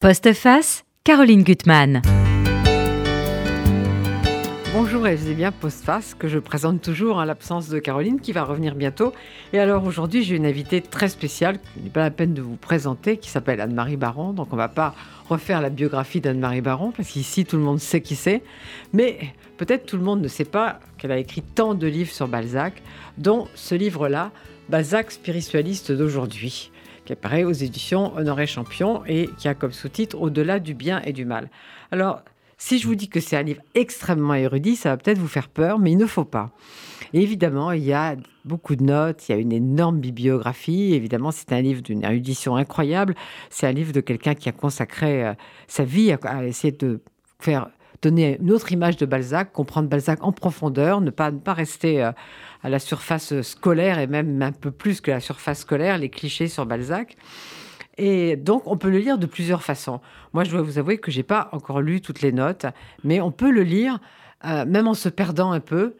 Postface, Caroline Gutmann. Bonjour et c'est bien Postface que je présente toujours en l'absence de Caroline qui va revenir bientôt. Et alors aujourd'hui j'ai une invitée très spéciale, qui n'est pas la peine de vous présenter, qui s'appelle Anne-Marie Baron. Donc on va pas refaire la biographie d'Anne-Marie Baron parce qu'ici tout le monde sait qui c'est. Mais peut-être tout le monde ne sait pas qu'elle a écrit tant de livres sur Balzac, dont ce livre-là, Balzac spiritualiste d'aujourd'hui qui apparaît aux éditions Honoré Champion et qui a comme sous-titre Au-delà du bien et du mal. Alors, si je vous dis que c'est un livre extrêmement érudit, ça va peut-être vous faire peur, mais il ne faut pas. évidemment, il y a beaucoup de notes, il y a une énorme bibliographie. Évidemment, c'est un livre d'une érudition incroyable. C'est un livre de quelqu'un qui a consacré euh, sa vie à essayer de faire donner une autre image de Balzac, comprendre Balzac en profondeur, ne pas, ne pas rester euh, à la surface scolaire et même un peu plus que la surface scolaire, les clichés sur Balzac. Et donc, on peut le lire de plusieurs façons. Moi, je dois vous avouer que j'ai pas encore lu toutes les notes, mais on peut le lire euh, même en se perdant un peu,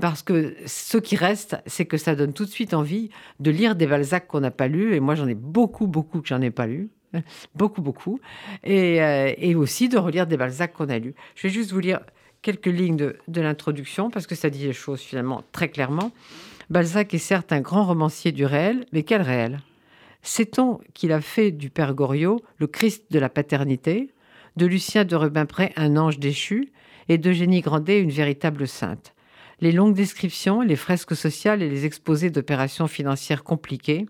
parce que ce qui reste, c'est que ça donne tout de suite envie de lire des Balzac qu'on n'a pas lus. Et moi, j'en ai beaucoup, beaucoup que j'en ai pas lus. beaucoup, beaucoup. Et, euh, et, aussi de relire des Balzac qu'on a lus. Je vais juste vous lire quelques lignes de, l'introduction, parce que ça dit les choses finalement très clairement. Balzac est certes un grand romancier du réel, mais quel réel? Sait-on qu'il a fait du père Goriot le Christ de la paternité, de Lucien de Rubempré un ange déchu, et d'Eugénie Grandet une véritable sainte? Les longues descriptions, les fresques sociales et les exposés d'opérations financières compliquées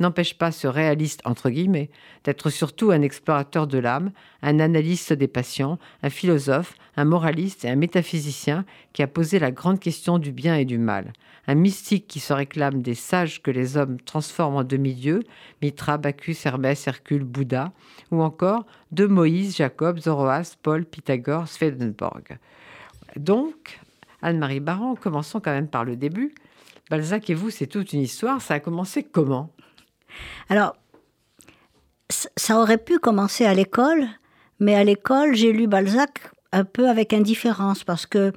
n'empêche pas ce réaliste, entre guillemets, d'être surtout un explorateur de l'âme, un analyste des passions, un philosophe, un moraliste et un métaphysicien qui a posé la grande question du bien et du mal, un mystique qui se réclame des sages que les hommes transforment en demi-dieux, Mitra, Bacchus, Hermès, Hercule, Bouddha, ou encore de Moïse, Jacob, Zoroastre, Paul, Pythagore, Swedenborg. Donc, Anne-Marie Baron, commençons quand même par le début. Balzac et vous, c'est toute une histoire. Ça a commencé comment? Alors, ça aurait pu commencer à l'école, mais à l'école, j'ai lu Balzac un peu avec indifférence parce que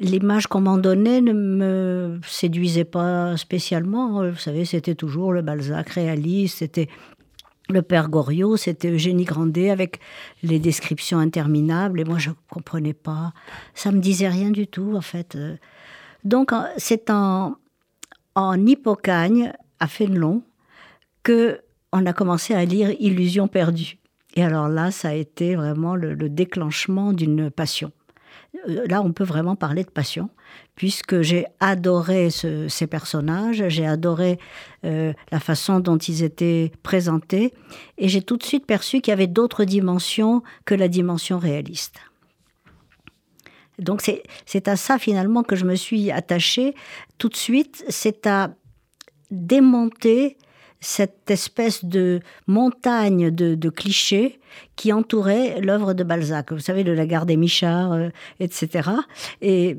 l'image qu'on m'en donnait ne me séduisait pas spécialement. Vous savez, c'était toujours le Balzac réaliste, c'était le père Goriot, c'était Eugénie Grandet avec les descriptions interminables, et moi je ne comprenais pas. Ça me disait rien du tout, en fait. Donc, c'est en, en Hippocagne, à Fénelon, que on a commencé à lire Illusion perdue. Et alors là, ça a été vraiment le, déclenchement d'une passion. Euh, là, on peut vraiment parler de passion, puisque j'ai adoré ces personnages, j'ai adoré euh, la façon dont ils étaient présentés, et j'ai tout de suite perçu qu'il y avait d'autres dimensions que la dimension réaliste. Donc c'est à ça finalement que je me suis attachée tout de suite, c'est à démonter cette espèce de montagne de, clichés qui entourait l'œuvre de Balzac. Vous savez, de la gare des Michards, euh, etc. Et,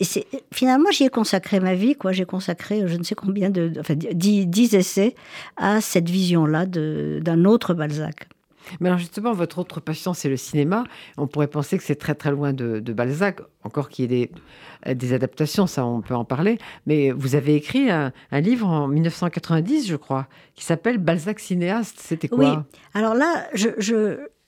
c'est, finalement, j'y ai consacré ma vie, quoi. J'ai consacré je ne sais combien de, enfin, dix, essais à cette vision-là d'un autre Balzac. Mais alors justement, votre autre passion, c'est le cinéma. On pourrait penser que c'est très très loin de, Balzac, encore qu'il y ait des, des, adaptations, ça on peut en parler. Mais vous avez écrit un, livre en 1990, je crois, qui s'appelle Balzac cinéaste. C'était quoi? Oui, alors là,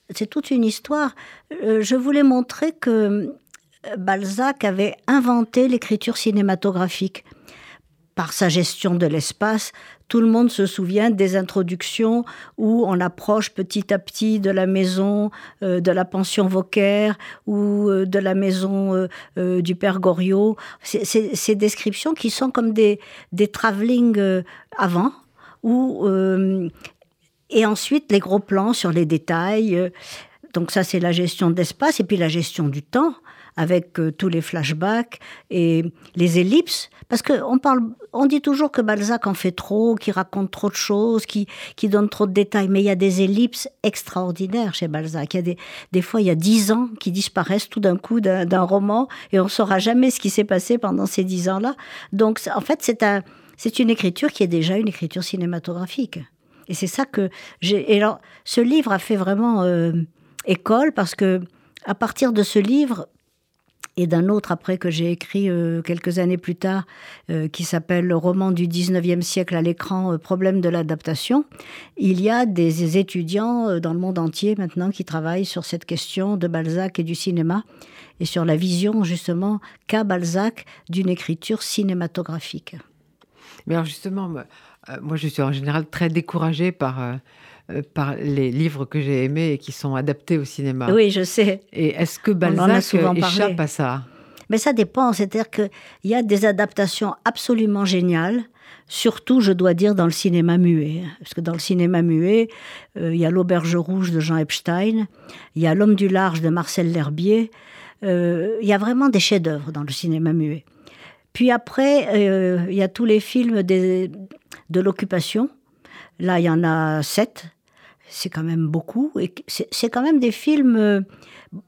c'est toute une histoire. Euh, je voulais montrer que euh, Balzac avait inventé l'écriture cinématographique par sa gestion de l'espace. Tout le monde se souvient des introductions où on approche petit à petit de la maison euh, de la pension Vauquer ou euh, de la maison euh, du père Goriot. Ces descriptions qui sont comme des, des travelling avant, où, et ensuite les gros plans sur les détails. Donc ça, c'est la gestion de l'espace et puis la gestion du temps avec euh, tous les flashbacks et les ellipses. Parce qu'on parle, on dit toujours que Balzac en fait trop, qu'il raconte trop de choses, qu'il donne trop de détails, mais il y a des ellipses extraordinaires chez Balzac. Il y a des, des fois, il y a dix ans qui disparaissent tout d'un coup d'un roman et on saura jamais ce qui s'est passé pendant ces dix ans-là. Donc, en fait, c'est un, c'est une écriture qui est déjà une écriture cinématographique. Et c'est ça que j'ai. Et alors, ce livre a fait vraiment euh, école parce que à partir de ce livre, et d'un autre après que j'ai écrit euh, quelques années plus tard, euh, qui s'appelle Le roman du 19e siècle à l'écran, euh, Problème de l'adaptation. Il y a des étudiants dans le monde entier maintenant qui travaillent sur cette question de Balzac et du cinéma et sur la vision justement qu'a Balzac d'une écriture cinématographique. Mais alors justement, moi je suis en général très découragée par par les livres que j'ai aimés et qui sont adaptés au cinéma. Oui, je sais. Et est-ce que Balzac échappe à ça? Mais ça dépend, c'est-à-dire qu'il y a des adaptations absolument géniales, surtout, je dois dire, dans le cinéma muet. Parce que dans le cinéma muet, euh, il y a L'Auberge Rouge de Jean Epstein, il y a L'Homme du Large de Marcel L'Herbier, euh, il y a vraiment des chefs-d'œuvre dans le cinéma muet. Puis après, euh, il y a tous les films de l'occupation. Là, il y en a sept. C'est quand même beaucoup. Et c'est quand même des films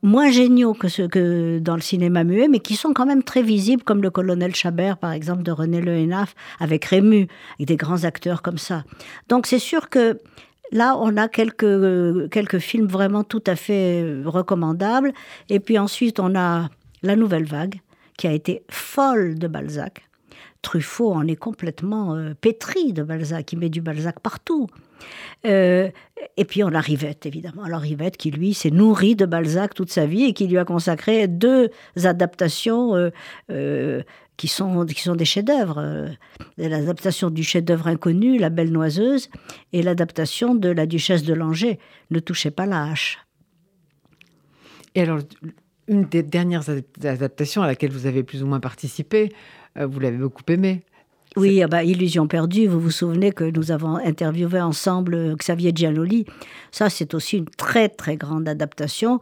moins géniaux que ceux que dans le cinéma muet, mais qui sont quand même très visibles, comme le colonel Chabert, par exemple, de René Le Hénaf, avec Rému, avec des grands acteurs comme ça. Donc c'est sûr que là, on a quelques, quelques films vraiment tout à fait recommandables. Et puis ensuite, on a La Nouvelle Vague, qui a été folle de Balzac. Truffaut en est complètement euh, pétri de Balzac, il met du Balzac partout. Euh, et puis on a Rivette, évidemment. Alors Rivette qui, lui, s'est nourri de Balzac toute sa vie et qui lui a consacré deux adaptations euh, euh, qui, sont, qui sont des chefs-d'œuvre. L'adaptation du chef-d'œuvre inconnu, La Belle Noiseuse, et l'adaptation de La Duchesse de Langeais, Ne touchez pas la hache. Et alors, une des dernières adaptations à laquelle vous avez plus ou moins participé, vous l'avez beaucoup aimée. Oui, ah bah, Illusion perdue, vous vous souvenez que nous avons interviewé ensemble euh, Xavier Giannoli. Ça, c'est aussi une très, très grande adaptation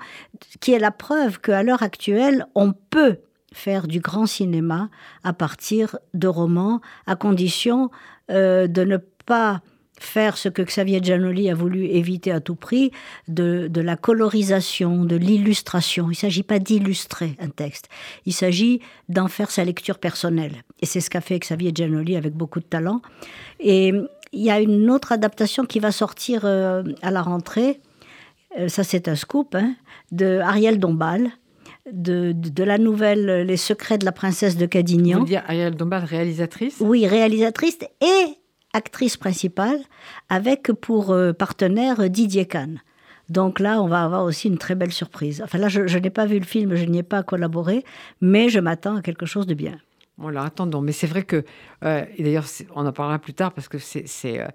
qui est la preuve qu'à l'heure actuelle, on peut faire du grand cinéma à partir de romans, à condition euh, de ne pas faire ce que Xavier Giannoli a voulu éviter à tout prix, de, la colorisation, de l'illustration. Il ne s'agit pas d'illustrer un texte, il s'agit d'en faire sa lecture personnelle. Et c'est ce qu'a fait Xavier Giannoli avec beaucoup de talent. Et il y a une autre adaptation qui va sortir euh, à la rentrée, euh, ça c'est un scoop, hein, de Ariel Dombal. De, de, la nouvelle Les secrets de la princesse de Cadignan. Vous dire Ariel Dombal, réalisatrice? Oui, réalisatrice et actrice principale, avec pour euh, partenaire Didier Kahn. Donc là, on va avoir aussi une très belle surprise. Enfin là, je, n'ai pas vu le film, je n'y ai pas collaboré, mais je m'attends à quelque chose de bien. Alors attendons, mais c'est vrai que, euh, et d'ailleurs, on en parlera plus tard parce que c'est euh,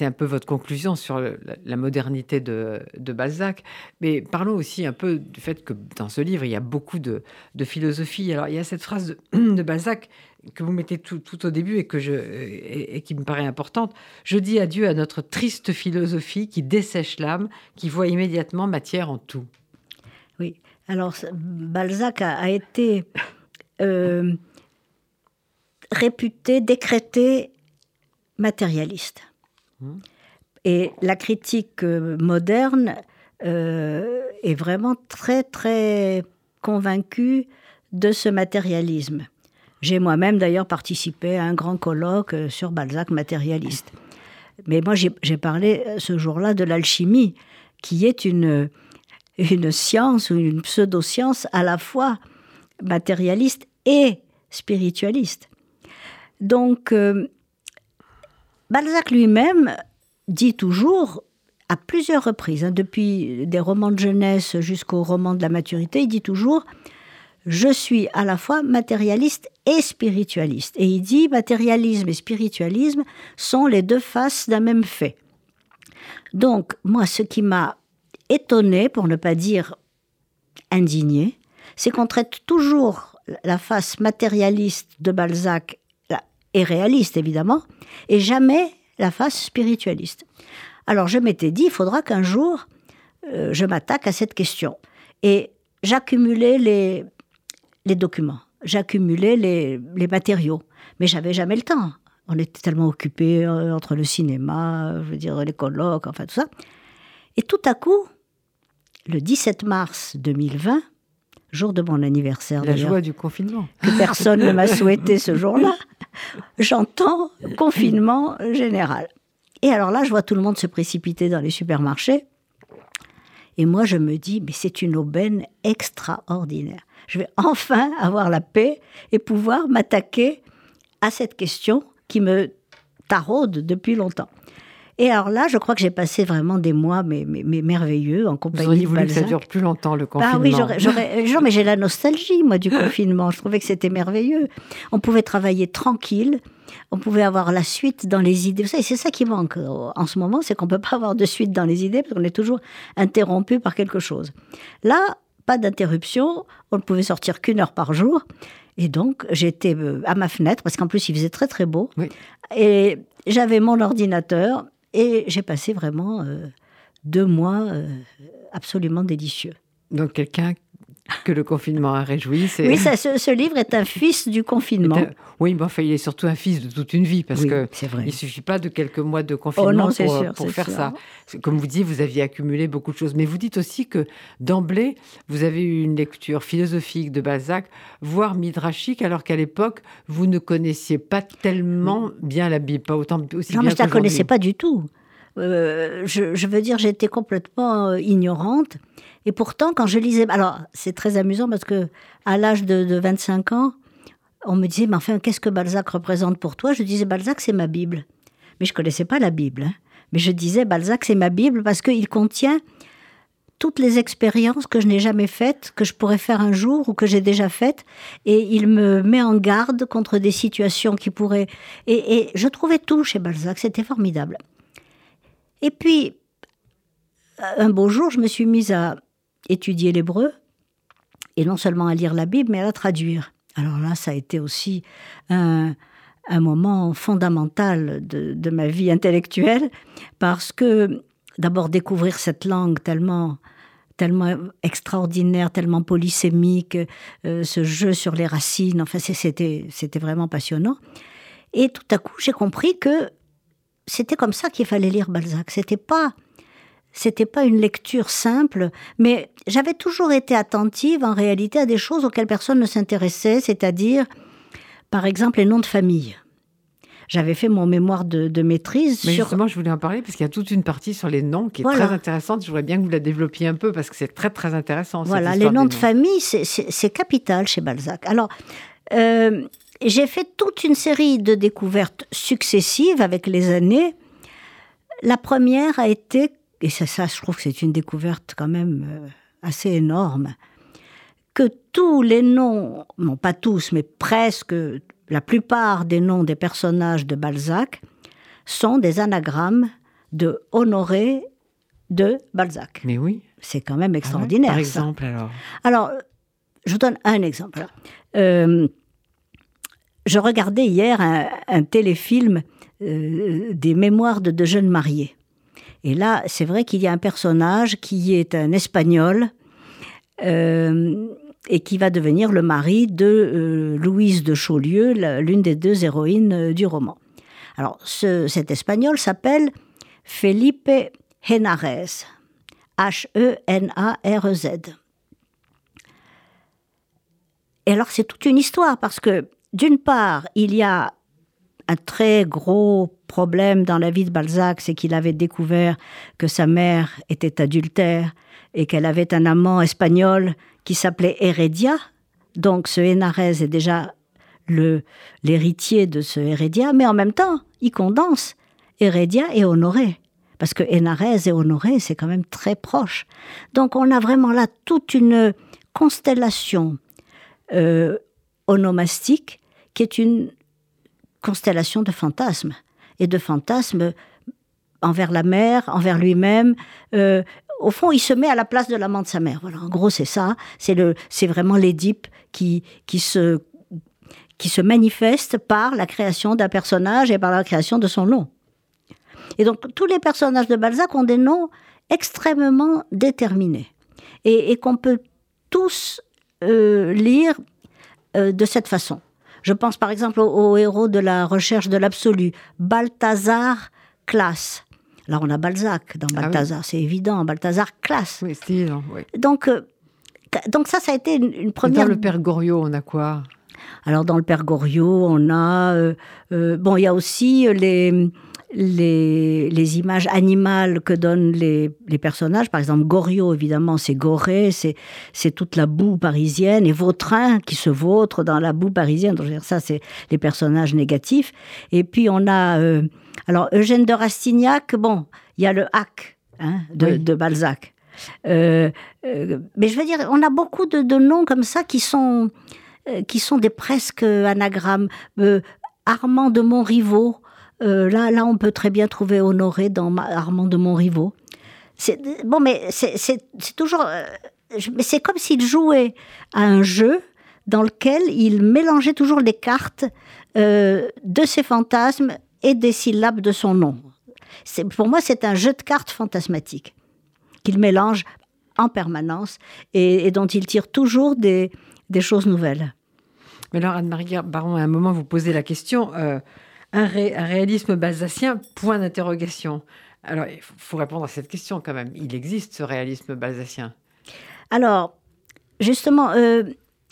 un peu votre conclusion sur la, modernité de, Balzac. Mais parlons aussi un peu du fait que dans ce livre, il y a beaucoup de, philosophie. Alors, il y a cette phrase de, Balzac que vous mettez tout, au début et, que je, et, qui me paraît importante. Je dis adieu à notre triste philosophie qui dessèche l'âme, qui voit immédiatement matière en tout. Oui, alors Balzac a, été euh, réputé, décrété matérialiste. Hum. Et la critique euh, moderne euh, est vraiment très, très convaincue de ce matérialisme. J'ai moi-même d'ailleurs participé à un grand colloque euh, sur Balzac matérialiste. Mais moi, j'ai parlé ce jour-là de l'alchimie, qui est une, une science ou une pseudo-science à la fois matérialiste et spiritualiste. Donc, euh, Balzac lui-même dit toujours, à plusieurs reprises, hein, depuis des romans de jeunesse jusqu'aux romans de la maturité, il dit toujours je suis à la fois matérialiste et spiritualiste. Et il dit matérialisme et spiritualisme sont les deux faces d'un même fait. Donc, moi, ce qui m'a étonné, pour ne pas dire indigné, c'est qu'on traite toujours la face matérialiste de Balzac, et réaliste évidemment, et jamais la face spiritualiste. Alors je m'étais dit, il faudra qu'un jour, euh, je m'attaque à cette question. Et j'accumulais les, les documents, j'accumulais les, matériaux, mais j'avais jamais le temps. On était tellement occupés euh, entre le cinéma, je veux dire les colloques, enfin tout ça. Et tout à coup, le 17 mars 2020, jour de mon anniversaire. La joie du confinement. Que personne ne m'a souhaité ce jour-là. J'entends confinement général. Et alors là, je vois tout le monde se précipiter dans les supermarchés. Et moi, je me dis, mais c'est une aubaine extraordinaire. Je vais enfin avoir la paix et pouvoir m'attaquer à cette question qui me taraude depuis longtemps. Et alors là, je crois que j'ai passé vraiment des mois mais, mais, merveilleux en compagnie Vous auriez voulu que ça dure plus longtemps, le confinement. Ah oui, j'aurais, genre, mais j'ai la nostalgie, moi, du confinement. Je trouvais que c'était merveilleux. On pouvait travailler tranquille. On pouvait avoir la suite dans les idées. Et c'est ça qui manque euh, en ce moment, c'est qu'on ne peut pas avoir de suite dans les idées parce qu'on est toujours interrompu par quelque chose. Là, pas d'interruption. On ne pouvait sortir qu'une heure par jour. Et donc, j'étais euh, à ma fenêtre, parce qu'en plus, il faisait très, très beau. Et j'avais mon ordinateur et j'ai passé vraiment euh, deux mois euh, absolument délicieux. Quelqu'un que le confinement a réjoui. Oui, ça, ce, livre est un fils du confinement. oui, mais enfin, il est surtout un fils de toute une vie, parce qu'il que il suffit pas de quelques mois de confinement oh pour, pour faire ça. Comme vous dites, vous aviez accumulé beaucoup de choses, mais vous dites aussi que d'emblée, vous avez eu une lecture philosophique de Balzac, voire midrashique, alors qu'à l'époque, vous ne connaissiez pas tellement bien la Bible, pas autant aussi non, bien mais je ne la connaissais pas du tout. Euh, je, je, veux dire, j'étais complètement euh, ignorante. Et pourtant, quand je lisais, alors c'est très amusant parce que à l'âge de, 25 ans, on me disait, mais enfin, qu'est-ce que Balzac représente pour toi? Je disais, Balzac, c'est ma Bible. Mais je connaissais pas la Bible. Hein. Mais je disais, Balzac, c'est ma Bible parce qu'il contient toutes les expériences que je n'ai jamais faites, que je pourrais faire un jour ou que j'ai déjà faites, et il me met en garde contre des situations qui pourraient... Et, et je trouvais tout chez Balzac, c'était formidable. Et puis, un beau jour, je me suis mise à étudier l'hébreu, et non seulement à lire la Bible, mais à la traduire. Alors là, ça a été aussi un, moment fondamental de, ma vie intellectuelle, parce que d'abord découvrir cette langue tellement tellement extraordinaire, tellement polysémique, euh, ce jeu sur les racines, enfin c'était c'était vraiment passionnant. Et tout à coup, j'ai compris que c'était comme ça qu'il fallait lire Balzac. C'était pas c'était pas une lecture simple, mais j'avais toujours été attentive en réalité à des choses auxquelles personne ne s'intéressait, c'est-à-dire, par exemple, les noms de famille. J'avais fait mon mémoire de, maîtrise. Mais justement, je voulais en parler parce qu'il y a toute une partie sur les noms qui est très intéressante. Je voudrais bien que vous la développiez un peu parce que c'est très très intéressant. Voilà, les noms, de famille, c'est capital chez Balzac. Alors, euh, j'ai fait toute une série de découvertes successives avec les années. La première a été et ça, ça, je trouve que c'est une découverte quand même euh, assez énorme, que tous les noms, non pas tous, mais presque la plupart des noms des personnages de Balzac sont des anagrammes de Honoré de Balzac. Mais oui. C'est quand même ah extraordinaire. par exemple, alors Alors, je vous donne un exemple. Euh, je regardais hier un, téléfilm euh, des mémoires de deux jeunes mariés. Et là, c'est vrai qu'il y a un personnage qui est un Espagnol euh, et qui va devenir le mari de euh, Louise de Chaulieu, l'une des deux héroïnes euh, du roman. Alors, cet Espagnol s'appelle Felipe Henares, H-E-N-A-R-E-Z. Et alors, c'est toute une histoire parce que, d'une part, il y a un très gros problème dans la vie de Balzac, c'est qu'il avait découvert que sa mère était adultère et qu'elle avait un amant espagnol qui s'appelait Heredia. Donc ce Hénarez est déjà le l'héritier de ce Heredia, mais en même temps, il condense Heredia et Honoré. Parce que Hénarez et Honoré, c'est quand même très proche. Donc on a vraiment là toute une constellation euh, onomastique qui est une constellation de fantasmes et de fantasmes envers la mère, envers lui-même. Euh, au fond, il se met à la place de l'amant de sa mère. Voilà, en gros, c'est ça. C'est le, c'est vraiment l'Édipe qui, qui se, qui se manifeste par la création d'un personnage et par la création de son nom. Et donc, tous les personnages de Balzac ont des noms extrêmement déterminés et, qu'on peut tous euh, lire euh, de cette façon. Je pense par exemple au, héros de la recherche de l'absolu, Balthazar Classe. Là, on a Balzac dans ah Balthazar, c'est évident, Balthazar Classe. Oui, c'est oui. Donc, euh, donc ça, ça a été une, première... dans le Père Goriot, on a quoi? Alors, dans le Père Goriot, on a... Euh, euh, bon, il y a aussi les... les, les, images animales que donnent les, les personnages. Par exemple, Goriot, évidemment, c'est Gorée, c'est toute la boue parisienne, et Vautrin qui se vautre dans la boue parisienne. Donc, ça, c'est les personnages négatifs. Et puis, on a... Euh, alors, Eugène de Rastignac, bon, il y a le hack hein, de, de, Balzac. Euh, euh, mais je veux dire, on a beaucoup de, de noms comme ça qui sont, qui sont des presque anagrammes. Armand de Montriveau, euh, là, là, on peut très bien trouver Honoré dans Armand de Montriveau. Bon, mais c'est toujours, euh, c'est comme s'il jouait à un jeu dans lequel il mélangeait toujours les cartes euh, de ses fantasmes et des syllabes de son nom. Pour moi, c'est un jeu de cartes fantasmatique qu'il mélange en permanence et, dont il tire toujours des, des choses nouvelles. Mais alors, Anne-Marie Baron, à un moment, vous posez la question un, réalisme balzacien Point d'interrogation. Alors, il faut répondre à cette question quand même. Il existe ce réalisme balzacien Alors, justement, euh,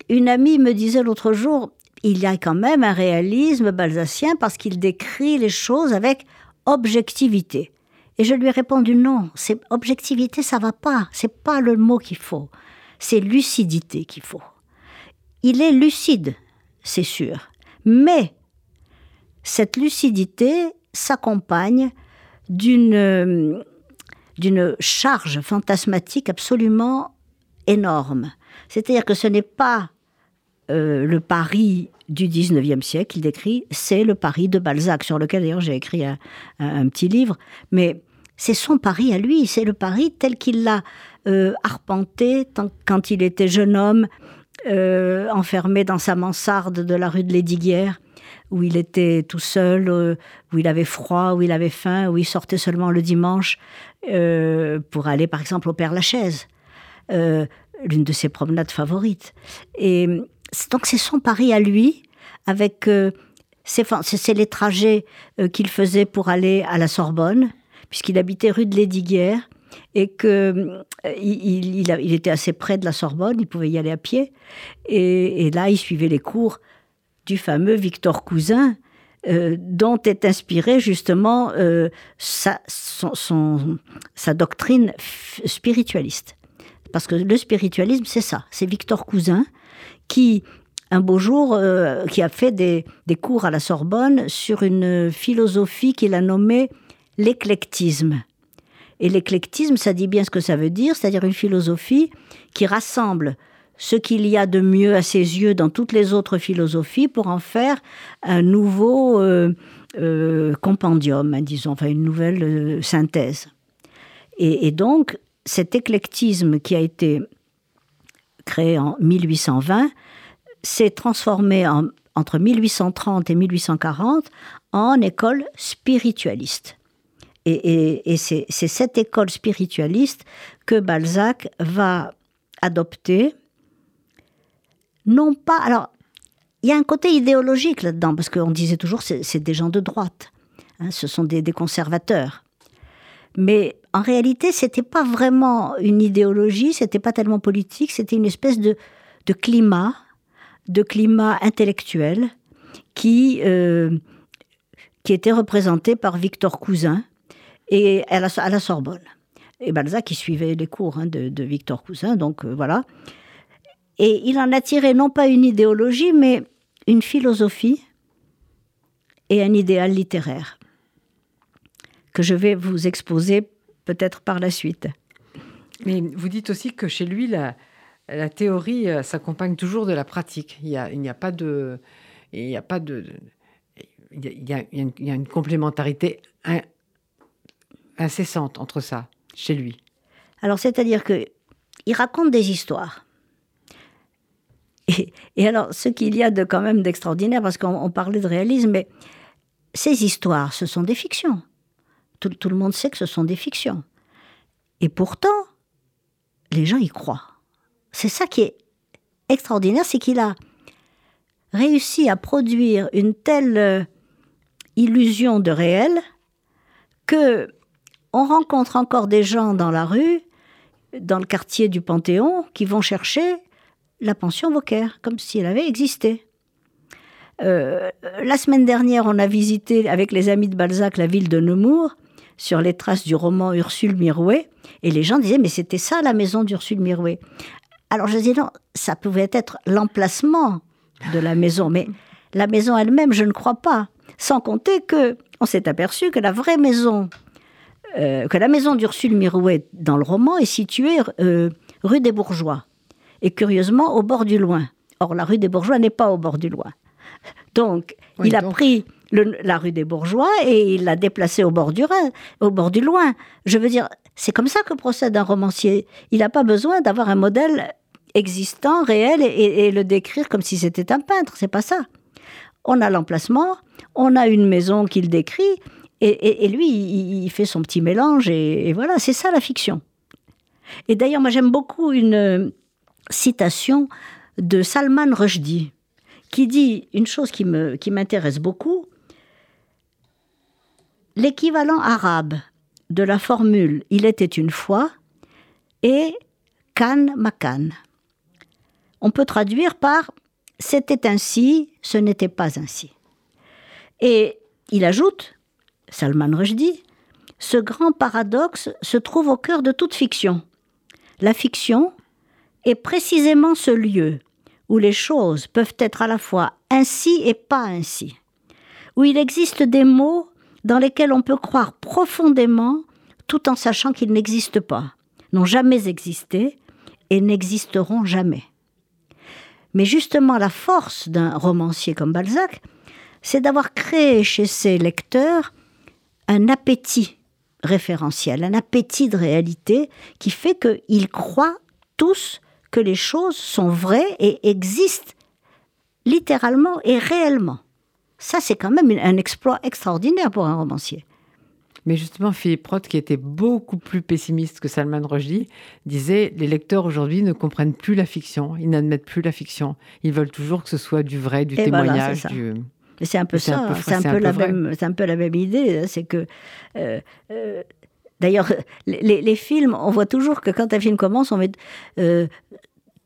une amie me disait l'autre jour, il y a quand même un réalisme balzacien parce qu'il décrit les choses avec objectivité. Et je lui ai répondu non, c'est objectivité, ça va pas, c'est pas le mot qu'il faut, c'est lucidité qu'il faut. Il est lucide, c'est sûr, mais cette lucidité s'accompagne d'une d'une charge fantasmatique absolument énorme. C'est-à-dire que ce n'est pas euh, le Paris du 19e siècle qu'il décrit, c'est le Paris de Balzac, sur lequel d'ailleurs j'ai écrit un, petit livre, mais c'est son Paris à lui, c'est le Paris tel qu'il l'a euh, arpenté quand il était jeune homme, euh, enfermé dans sa mansarde de la rue de Lédiguière, où il était tout seul, euh, où il avait froid, où il avait faim, où il sortait seulement le dimanche euh, pour aller par exemple au Père Lachaise, euh, l'une de ses promenades favorites. Et donc c'est son pari à lui, avec c'est les trajets qu'il faisait pour aller à la Sorbonne, puisqu'il habitait rue de Lédiguière et que il, était assez près de la Sorbonne, il pouvait y aller à pied. Et là, il suivait les cours du fameux Victor Cousin, euh, dont est inspirée justement euh, sa, doctrine spiritualiste. Parce que le spiritualisme, c'est ça, c'est Victor Cousin qui, un beau jour, euh, qui a fait des, des, cours à la Sorbonne sur une philosophie qu'il a nommée l'éclectisme. Et l'éclectisme, ça dit bien ce que ça veut dire, c'est-à-dire une philosophie qui rassemble ce qu'il y a de mieux à ses yeux dans toutes les autres philosophies pour en faire un nouveau euh, euh, compendium, disons, enfin une nouvelle euh, synthèse. Et, donc, cet éclectisme qui a été créé en 1820 s'est transformé entre 1830 et 1840 en école spiritualiste. et c'est cette école spiritualiste que Balzac va adopter non pas. Alors, il y a un côté idéologique là-dedans, parce qu'on disait toujours c'est des gens de droite, hein, ce sont des, conservateurs. Mais en réalité, c'était pas vraiment une idéologie, c'était pas tellement politique, c'était une espèce de, climat, de climat intellectuel qui, euh, qui était représenté par Victor Cousin et à la, Sorbonne. Et Balzac, qui suivait les cours hein, de, Victor Cousin, donc euh, voilà. Et il en a tiré non pas une idéologie, mais une philosophie et un idéal littéraire que je vais vous exposer peut-être par la suite. Mais vous dites aussi que chez lui, la, la théorie euh, s'accompagne toujours de la pratique. Il n'y a, il a pas de... Il n'y a pas de... Il y a, il y a une complémentarité incessante entre ça, chez lui. Alors, c'est-à-dire que il raconte des histoires. Et, alors, ce qu'il y a de quand même d'extraordinaire, parce qu'on parlait de réalisme, mais ces histoires, ce sont des fictions. Tout, tout, le monde sait que ce sont des fictions. Et pourtant, les gens y croient. C'est ça qui est extraordinaire, c'est qu'il a réussi à produire une telle euh, illusion de réel que on rencontre encore des gens dans la rue, dans le quartier du Panthéon, qui vont chercher la pension Vauquer, comme si elle avait existé. Euh, la semaine dernière, on a visité avec les amis de Balzac la ville de Nemours sur les traces du roman Ursule Mirouet. Et les gens disaient, mais c'était ça la maison d'Ursule Mirouet. Alors je disais, non, ça pouvait être l'emplacement de la maison, mais la maison elle-même, je ne crois pas. Sans compter que on s'est aperçu que la vraie maison, euh, que la maison d'Ursule Mirouet dans le roman est située euh, rue des Bourgeois, et curieusement au bord du Loing. Or, la rue des Bourgeois n'est pas au bord du Loing. Donc, il a pris la rue des Bourgeois et il l'a déplacée au bord du Rhin, au bord du Loing. Je veux dire, c'est comme ça que procède un romancier. Il n'a pas besoin d'avoir un modèle existant, réel, et, le décrire comme si c'était un peintre. C'est pas ça. On a l'emplacement, on a une maison qu'il décrit, et, lui, il, fait son petit mélange, et, voilà, c'est ça la fiction. Et d'ailleurs, moi j'aime beaucoup une citation de Salman Rushdie, qui dit une chose qui m'intéresse qui beaucoup. L'équivalent arabe de la formule Il était une fois est Kan Makan. On peut traduire par C'était ainsi, ce n'était pas ainsi. Et il ajoute, Salman Rushdie, ce grand paradoxe se trouve au cœur de toute fiction. La fiction est précisément ce lieu où les choses peuvent être à la fois ainsi et pas ainsi, où il existe des mots dans lesquels on peut croire profondément tout en sachant qu'ils n'existent pas, n'ont jamais existé et n'existeront jamais. Mais justement, la force d'un romancier comme Balzac, c'est d'avoir créé chez ses lecteurs un appétit référentiel, un appétit de réalité qui fait qu'ils croient tous que les choses sont vraies et existent littéralement et réellement. Ça, c'est quand même un exploit extraordinaire pour un romancier. Mais justement, Philippe Roth, qui était beaucoup plus pessimiste que Salman Rushdie, disait les lecteurs aujourd'hui ne comprennent plus la fiction, ils n'admettent plus la fiction. Ils veulent toujours que ce soit du vrai, du témoignage. c'est un peu ça, c'est un, peu, la même, un peu la même idée. Hein, c'est que euh, euh, D'ailleurs, les, films, on voit toujours que quand un film commence, on met euh,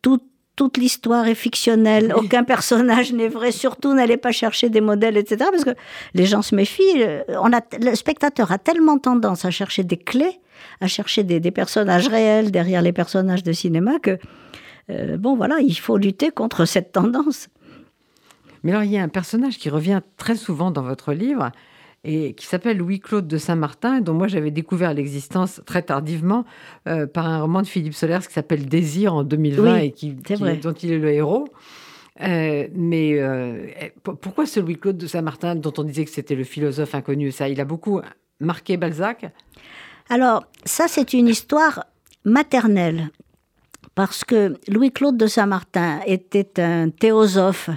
tout, toute l'histoire est fictionnelle, aucun personnage n'est vrai, surtout n'allez pas chercher des modèles, etc. Parce que les gens se méfient. Euh, on a, le spectateur a tellement tendance à chercher des clés, à chercher des, personnages réels derrière les personnages de cinéma que, euh, bon voilà, il faut lutter contre cette tendance. Mais alors, il y a un personnage qui revient très souvent dans votre livre, et qui s'appelle Louis-Claude de Saint-Martin, dont moi j'avais découvert l'existence très tardivement euh, par un roman de Philippe Solers qui s'appelle Désir en 2020 et qui, dont il est le héros. Euh, mais euh, pourquoi ce Louis-Claude de Saint-Martin, dont on disait que c'était le philosophe inconnu, ça, il a beaucoup marqué Balzac? Alors, ça, c'est une histoire maternelle, parce que Louis-Claude de Saint-Martin était un théosophe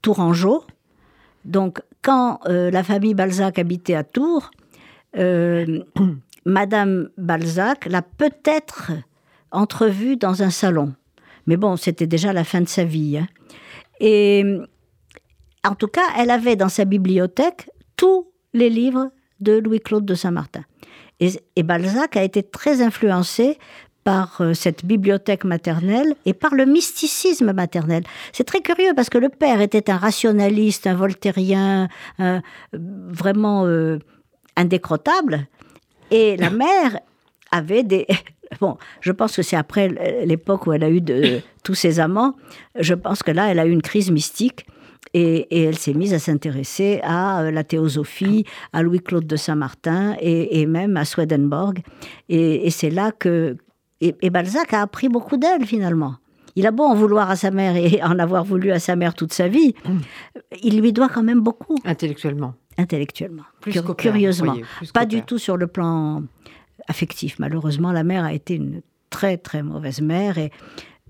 tourangeau, donc quand euh, la famille Balzac habitait à Tours, euh, Madame Balzac l'a peut-être entrevue dans un salon. Mais bon, c'était déjà la fin de sa vie. Hein. Et en tout cas, elle avait dans sa bibliothèque tous les livres de Louis-Claude de Saint-Martin. et, Balzac a été très influencé par euh, cette bibliothèque maternelle et par le mysticisme maternel. C'est très curieux parce que le père était un rationaliste, un voltairien, vraiment euh, indécrottable, et la mère avait des... Bon, je pense que c'est après l'époque où elle a eu de, tous ses amants, je pense que là, elle a eu une crise mystique. Et, elle s'est mise à s'intéresser à euh, la théosophie, à Louis-Claude de Saint-Martin et, même à Swedenborg. et c'est là que, et, Balzac a appris beaucoup d'elle finalement. Il a beau en vouloir à sa mère et en avoir voulu à sa mère toute sa vie, il lui doit quand même beaucoup. Intellectuellement. Intellectuellement. Plus curieusement. Pas du tout sur le plan affectif. Malheureusement, la mère a été une très très mauvaise mère et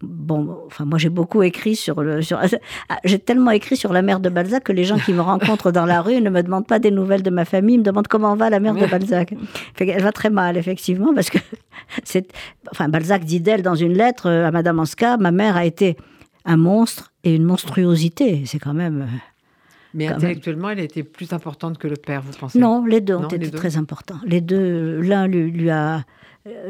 bon, enfin moi j'ai beaucoup écrit sur le, sur, j'ai tellement écrit sur la mère de Balzac que les gens qui me rencontrent dans la rue ne me demandent pas des nouvelles de ma famille, ils me demandent comment va la mère de Balzac. Elle va très mal effectivement parce que c'est, enfin Balzac dit d'elle dans une lettre à Madame Anska, ma mère a été un monstre et une monstruosité. C'est quand même. Mais intellectuellement, elle était plus importante que le père, vous pensez? Non, les deux ont été très importants. Les deux, l'un lui, lui, a,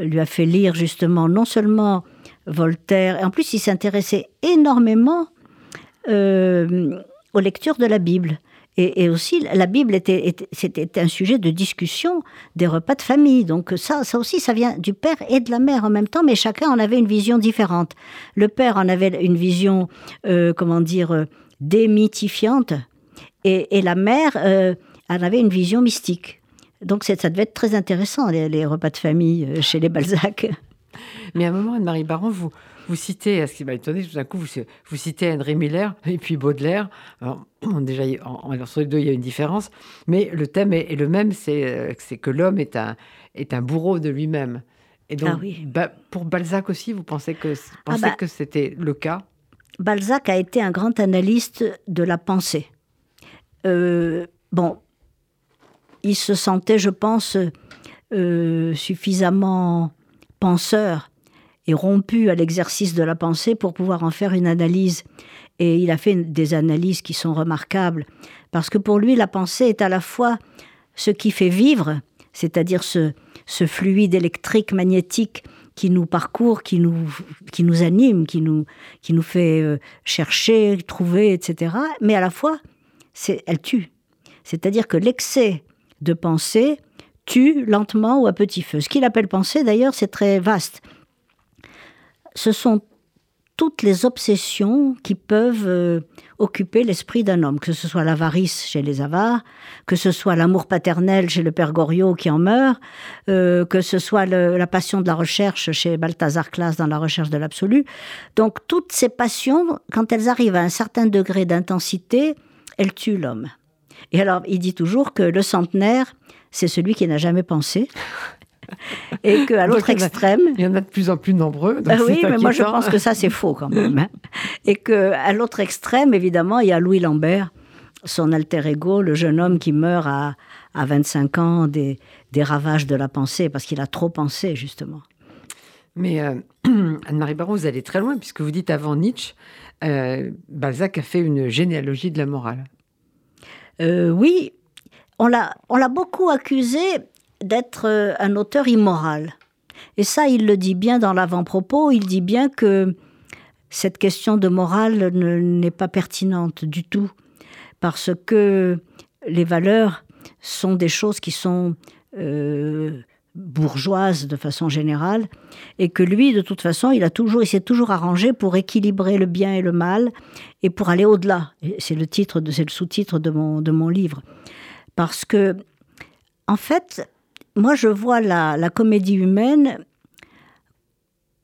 lui a fait lire justement non seulement Voltaire. Et en plus, il s'intéressait énormément aux lectures de la Bible. Et, aussi, la Bible était, c'était un sujet de discussion des repas de famille. Donc ça, ça aussi, ça vient du père et de la mère en même temps, mais chacun en avait une vision différente. Le père en avait une vision, euh, comment dire, euh, démythifiante, et, la mère euh, en avait une vision mystique. Donc ça devait être très intéressant, les, repas de famille chez les Balzac. Mais à un moment, Anne-Marie Baron, vous, vous citez, ce qui m'a étonné, tout d'un coup, vous, vous, citez Henry Miller et puis Baudelaire. Alors, déjà, en, entre les deux, il y a une différence, mais le thème est, le même, euh, c'est que l'homme est un, est un bourreau de lui-même. Et donc, ah oui. pour Balzac aussi, vous pensez que, ah pensez bah que c'était le cas? Balzac a été un grand analyste de la pensée. Euh, bon, il se sentait, je pense, euh, suffisamment penseur et rompu à l'exercice de la pensée pour pouvoir en faire une analyse. Et il a fait des analyses qui sont remarquables, parce que pour lui, la pensée est à la fois ce qui fait vivre, c'est-à-dire ce, ce fluide électrique, magnétique qui nous parcourt, qui nous, qui nous anime, qui nous, qui nous fait euh, chercher, trouver, etc. Mais à la fois, elle tue. C'est-à-dire que l'excès de pensée tue lentement ou à petit feu. Ce qu'il appelle pensée, d'ailleurs, c'est très vaste ce sont toutes les obsessions qui peuvent euh, occuper l'esprit d'un homme, que ce soit l'avarice chez les avares, que ce soit l'amour paternel chez le père Goriot qui en meurt, euh, que ce soit la passion de la recherche chez Balthazar Classe dans la recherche de l'absolu. Donc toutes ces passions, quand elles arrivent à un certain degré d'intensité, elles tuent l'homme. Et alors, il dit toujours que le centenaire, c'est celui qui n'a jamais pensé. et qu'à l'autre extrême. Il y en a de plus en plus nombreux. Ah oui, mais moi je pense que ça c'est faux quand même. Hein. Et qu'à l'autre extrême, évidemment, il y a Louis Lambert, son alter ego, le jeune homme qui meurt à, à 25 ans des, des ravages de la pensée, parce qu'il a trop pensé, justement. Mais euh, Anne-Marie Baron, vous allez très loin, puisque vous dites avant Nietzsche, euh, Balzac a fait une généalogie de la morale. Euh, oui, on l'a beaucoup accusé d'être euh, un auteur immoral. Et ça, il le dit bien dans l'avant-propos, il dit bien que cette question de morale n'est pas pertinente du tout, parce que les valeurs sont des choses qui sont euh, bourgeoises de façon générale, et que lui, de toute façon, il a toujours, il s'est toujours arrangé pour équilibrer le bien et le mal, et pour aller au-delà. C'est le titre, c'est le sous-titre de mon, de mon livre, parce que, en fait, moi, je vois la, comédie humaine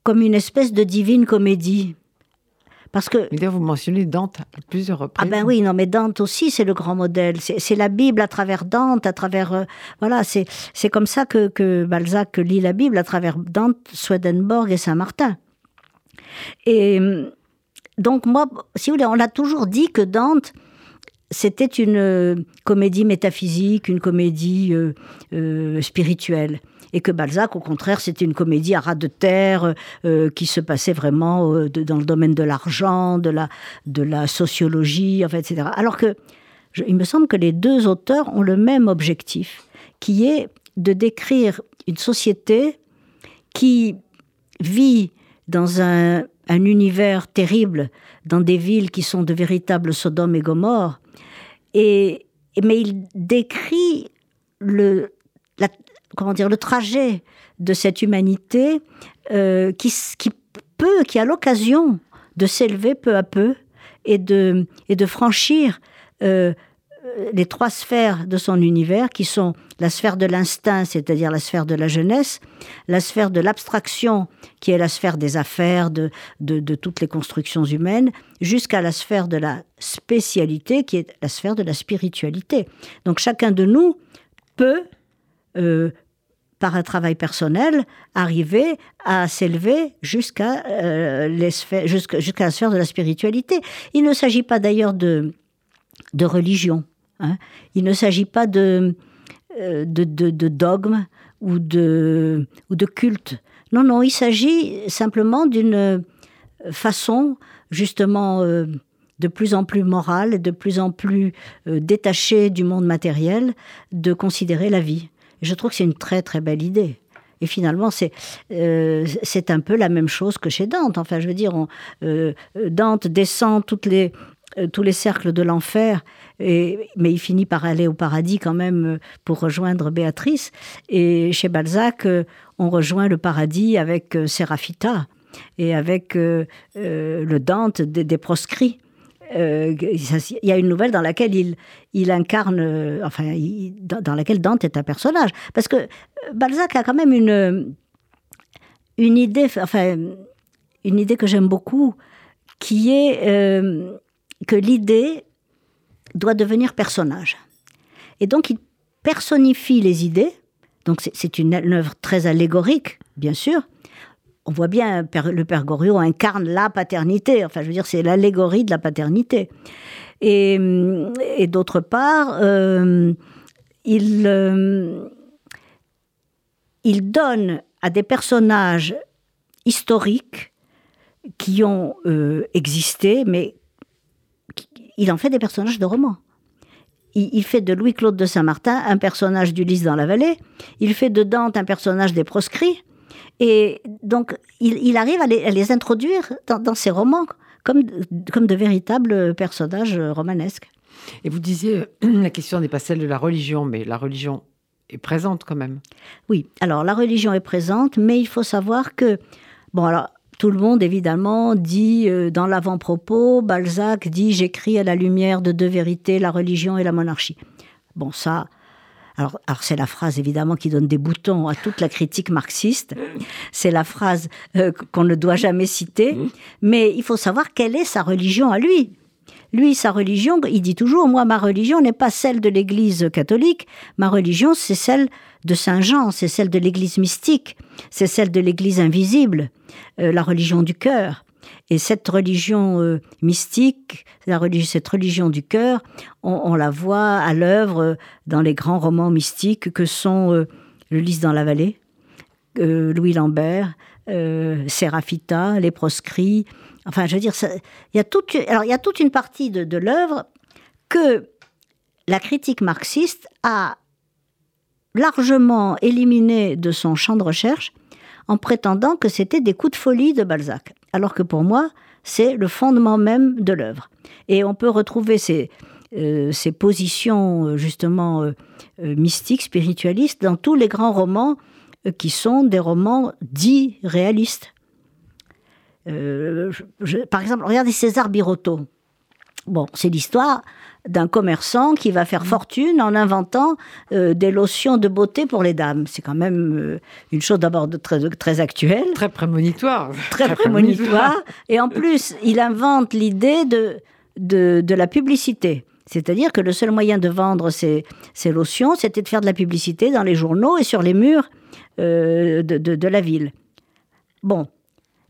comme une espèce de divine comédie. Parce que. vous mentionnez Dante à plusieurs reprises. Ah ben oui, non, mais Dante aussi, c'est le grand modèle. C'est la Bible à travers Dante, à travers. Euh, voilà, c'est comme ça que, que, Balzac lit la Bible, à travers Dante, Swedenborg et Saint-Martin. Et donc, moi, si vous voulez, on a toujours dit que Dante c'était une euh, comédie métaphysique, une comédie euh, euh, spirituelle. Et que Balzac, au contraire, c'était une comédie à ras de terre qui se passait vraiment dans le domaine de l'argent, de la, sociologie, etc. Alors que il me semble que les deux auteurs ont le même objectif, qui est de décrire une société qui vit dans un, un univers terrible, dans des villes qui sont de véritables Sodome et Gomorre, et, mais il décrit le, comment dire, le trajet de cette humanité euh, qui, peut, qui a l'occasion de s'élever peu à peu et de, et de franchir euh, les trois sphères de son univers, qui sont la sphère de l'instinct, c'est-à-dire la sphère de la jeunesse, la sphère de l'abstraction, qui est la sphère des affaires, de, de, toutes les constructions humaines, jusqu'à la sphère de la spécialité, qui est la sphère de la spiritualité. Donc chacun de nous peut, euh, par un travail personnel, arriver à s'élever jusqu'à euh, jusqu'à la sphère de la spiritualité. Il ne s'agit pas d'ailleurs de, de religion. Hein. Il ne s'agit pas de, euh, de, de, dogme ou de, ou de culte. Non, non, il s'agit simplement d'une façon justement euh, de plus en plus morale de plus en plus euh, détachée du monde matériel de considérer la vie. je trouve que c'est une très très belle idée. Et finalement, c'est c'est un peu la même chose que chez Dante. Enfin, je veux dire, Dante descend toutes les tous les cercles de l'enfer, mais il finit par aller au paradis quand même pour rejoindre Béatrice. Et chez Balzac, on rejoint le paradis avec Séraphita et avec le Dante des proscrits. Euh, il y a une nouvelle dans laquelle il, incarne, euh, enfin, laquelle Dante est un personnage. Parce que euh, Balzac a quand même une, une idée, enfin, une idée que j'aime beaucoup, qui est que l'idée doit devenir personnage. Et donc, il personnifie les idées. Donc, c'est une œuvre très allégorique, bien sûr, on voit bien, le Père Goriot incarne la paternité. Enfin, je veux dire, c'est l'allégorie de la paternité. Et, d'autre part, euh, il, euh, il donne à des personnages historiques qui ont euh, existé, mais il en fait des personnages de romans. Il, fait de Louis-Claude de Saint-Martin un personnage d'Ulysse dans la vallée. Il fait de Dante un personnage des proscrits. Et donc, il, arrive à les, introduire dans, ses romans comme, comme de véritables personnages romanesques. Et vous disiez, la question n'est pas celle de la religion, mais la religion est présente quand même. Oui, alors la religion est présente, mais il faut savoir que, bon, alors, tout le monde, évidemment, dit euh, dans l'avant-propos, Balzac dit J'écris à la lumière de deux vérités, la religion et la monarchie. Bon, ça, alors, c'est la phrase évidemment qui donne des boutons à toute la critique marxiste. C'est la phrase euh, qu'on ne doit jamais citer. Mmh. Mais il faut savoir quelle est sa religion à lui. Lui, sa religion, il dit toujours, moi, ma religion n'est pas celle de l'Église catholique, ma religion, c'est celle de Saint Jean, c'est celle de l'Église mystique, c'est celle de l'Église invisible, euh, la religion du cœur. Et cette religion euh, mystique, cette religion du cœur, on, la voit à l'œuvre euh, dans les grands romans mystiques que sont Le Lys dans la vallée, Louis Lambert, Séraphita, Les Proscrits. Enfin, je veux dire, il y a toute, y a toute une partie de, l'œuvre que la critique marxiste a largement éliminé de son champ de recherche en prétendant que c'était des coups de folie de Balzac alors que pour moi, c'est le fondement même de l'œuvre. Et on peut retrouver ces, euh, ces positions euh, justement euh, mystiques, spiritualistes, dans tous les grands romans qui sont des romans dits réalistes. par exemple, regardez César Birotteau. Bon, c'est l'histoire d'un commerçant qui va faire fortune en inventant euh, des lotions de beauté pour les dames. C'est quand même euh, une chose d'abord très, très actuelle. Très prémonitoire. Très, prémonitoire. Et en plus, il invente l'idée de, de, la publicité. C'est-à-dire que le seul moyen de vendre ces, ces lotions, c'était de faire de la publicité dans les journaux et sur les murs euh, de, de la ville. Bon.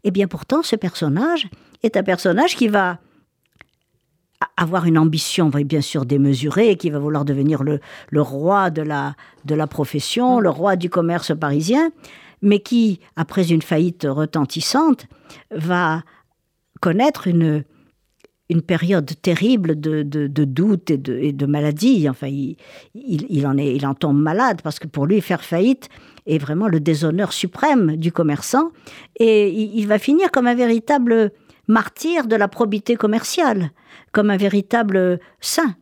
Eh bien pourtant, ce personnage est un personnage qui va avoir une ambition, bien sûr, démesurée, qui va vouloir devenir le, roi de la, de la profession, le roi du commerce parisien, mais qui, après une faillite retentissante, va connaître une, une période terrible de, de, doute et de, et maladie. Enfin, il, il, en est, il en tombe malade parce que pour lui, faire faillite est vraiment le déshonneur suprême du commerçant. Et il va finir comme un véritable martyr de la probité commerciale, comme un véritable saint.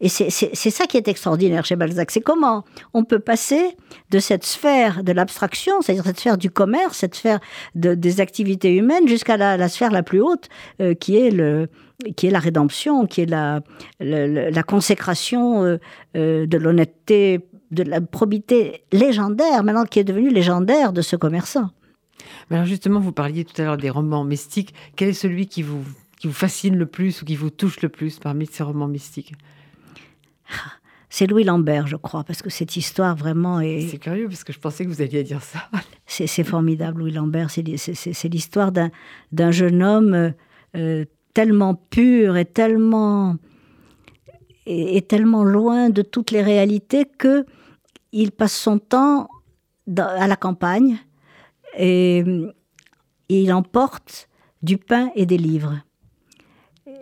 Et c'est ça qui est extraordinaire chez Balzac. C'est comment on peut passer de cette sphère de l'abstraction, c'est-à-dire cette sphère du commerce, cette sphère des activités humaines, jusqu'à la, sphère la plus haute, euh, qui, est le, qui est la rédemption, qui est la, la, consécration euh, euh, de l'honnêteté, de la probité légendaire, maintenant qui est devenue légendaire de ce commerçant. Alors justement, vous parliez tout à l'heure des romans mystiques. Quel est celui qui vous, qui vous fascine le plus ou qui vous touche le plus parmi ces romans mystiques? C'est Louis Lambert, je crois, parce que cette histoire vraiment est. C'est curieux, parce que je pensais que vous alliez dire ça. C'est formidable, Louis Lambert. C'est l'histoire d'un jeune homme euh, tellement pur et tellement, et, tellement loin de toutes les réalités que il passe son temps à la campagne et, il emporte du pain et des livres.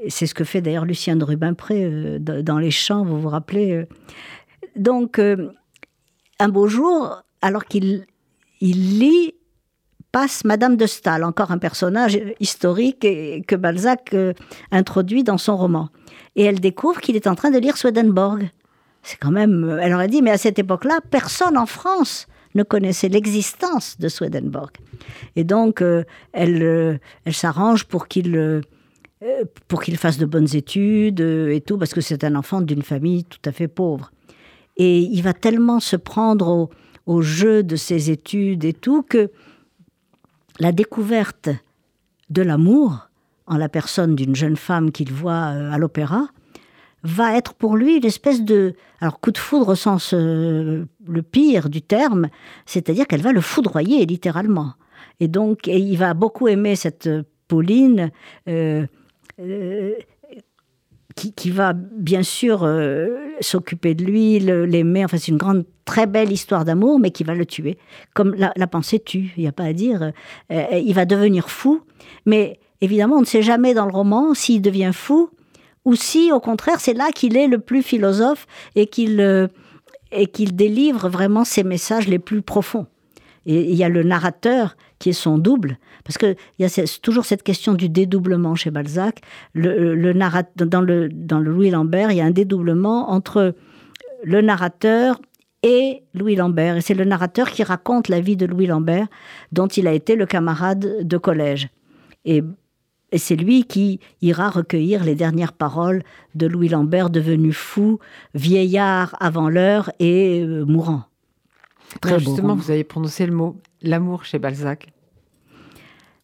C'est ce que fait d'ailleurs Lucien de Rubempré euh, dans Les Champs, vous vous rappelez. Euh. Donc, euh, un beau jour, alors qu'il il lit passe Madame de Staël, encore un personnage historique que Balzac introduit dans son roman. Et elle découvre qu'il est en train de lire Swedenborg. C'est quand même. Elle aurait dit, mais à cette époque-là, personne en France ne connaissait l'existence de Swedenborg. Et donc, elle, elle s'arrange pour qu'il pour qu'il fasse de bonnes études et tout, parce que c'est un enfant d'une famille tout à fait pauvre. Et il va tellement se prendre au, jeu de ses études et tout, que la découverte de l'amour en la personne d'une jeune femme qu'il voit euh, à l'opéra va être pour lui une espèce de alors coup de foudre au sens euh, le pire du terme, c'est-à-dire qu'elle va le foudroyer littéralement. Et donc il va beaucoup aimer cette Pauline. Euh, qui, va bien sûr euh, s'occuper de lui, l'aimer. Enfin, c'est une grande, très belle histoire d'amour, mais qui va le tuer. Comme la, pensée tue, il n'y a pas à dire. Euh, il va devenir fou, mais évidemment, on ne sait jamais dans le roman s'il devient fou ou si, au contraire, c'est là qu'il est le plus philosophe et qu'il euh, et qu'il délivre vraiment ses messages les plus profonds. Et il y a le narrateur qui est son double, parce qu'il y a toujours cette question du dédoublement chez Balzac. Le, dans, le, dans le Louis Lambert, il y a un dédoublement entre le narrateur et Louis Lambert. Et c'est le narrateur qui raconte la vie de Louis Lambert, dont il a été le camarade de collège. Et, et c'est lui qui ira recueillir les dernières paroles de Louis Lambert, devenu fou, vieillard avant l'heure et euh, mourant. Très justement, vous avez prononcé le mot l'amour chez Balzac.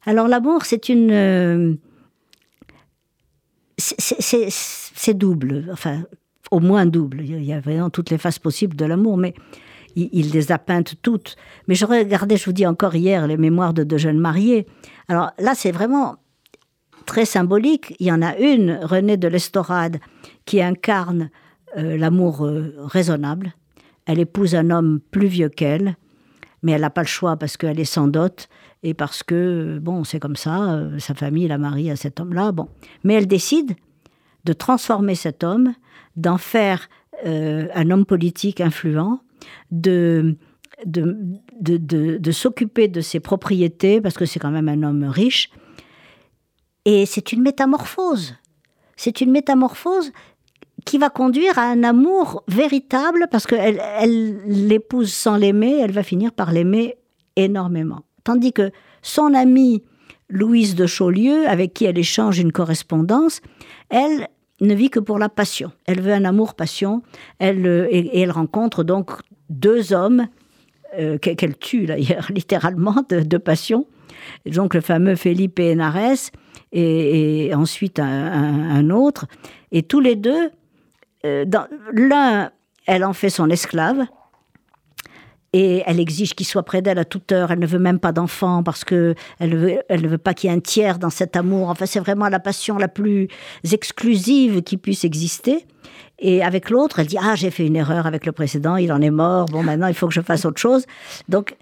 Alors l'amour, c'est une... Euh, c'est double, enfin, au moins double. Il y a vraiment toutes les phases possibles de l'amour, mais il, les a peintes toutes. Mais je regardais, je vous dis encore hier, les mémoires de deux jeunes mariés. Alors là, c'est vraiment très symbolique. Il y en a une, Renée de l'Estorade, qui incarne euh, l'amour euh, raisonnable. Elle épouse un homme plus vieux qu'elle, mais elle n'a pas le choix parce qu'elle est sans dot et parce que, bon, c'est comme ça, euh, sa famille la marie à cet homme-là, bon. Mais elle décide de transformer cet homme, d'en faire euh, un homme politique influent, de, de, de, de s'occuper de ses propriétés, parce que c'est quand même un homme riche. Et c'est une métamorphose. C'est une métamorphose qui va conduire à un amour véritable, parce qu'elle elle, l'épouse sans l'aimer, elle va finir par l'aimer énormément. Tandis que son amie Louise de Chaulieu, avec qui elle échange une correspondance, elle ne vit que pour la passion. Elle veut un amour-passion, elle, euh, et, elle rencontre donc deux hommes euh, qu'elle tue d'ailleurs littéralement de, passion. Donc le fameux Felipe Henares et, ensuite un, autre. Et tous les deux l'un, elle en fait son esclave. Et elle exige qu'il soit près d'elle à toute heure. Elle ne veut même pas d'enfant parce que elle ne veut, elle ne veut pas qu'il y ait un tiers dans cet amour. Enfin, c'est vraiment la passion la plus exclusive qui puisse exister. Et avec l'autre, elle dit ah j'ai fait une erreur avec le précédent, il en est mort. Bon maintenant il faut que je fasse autre chose. Donc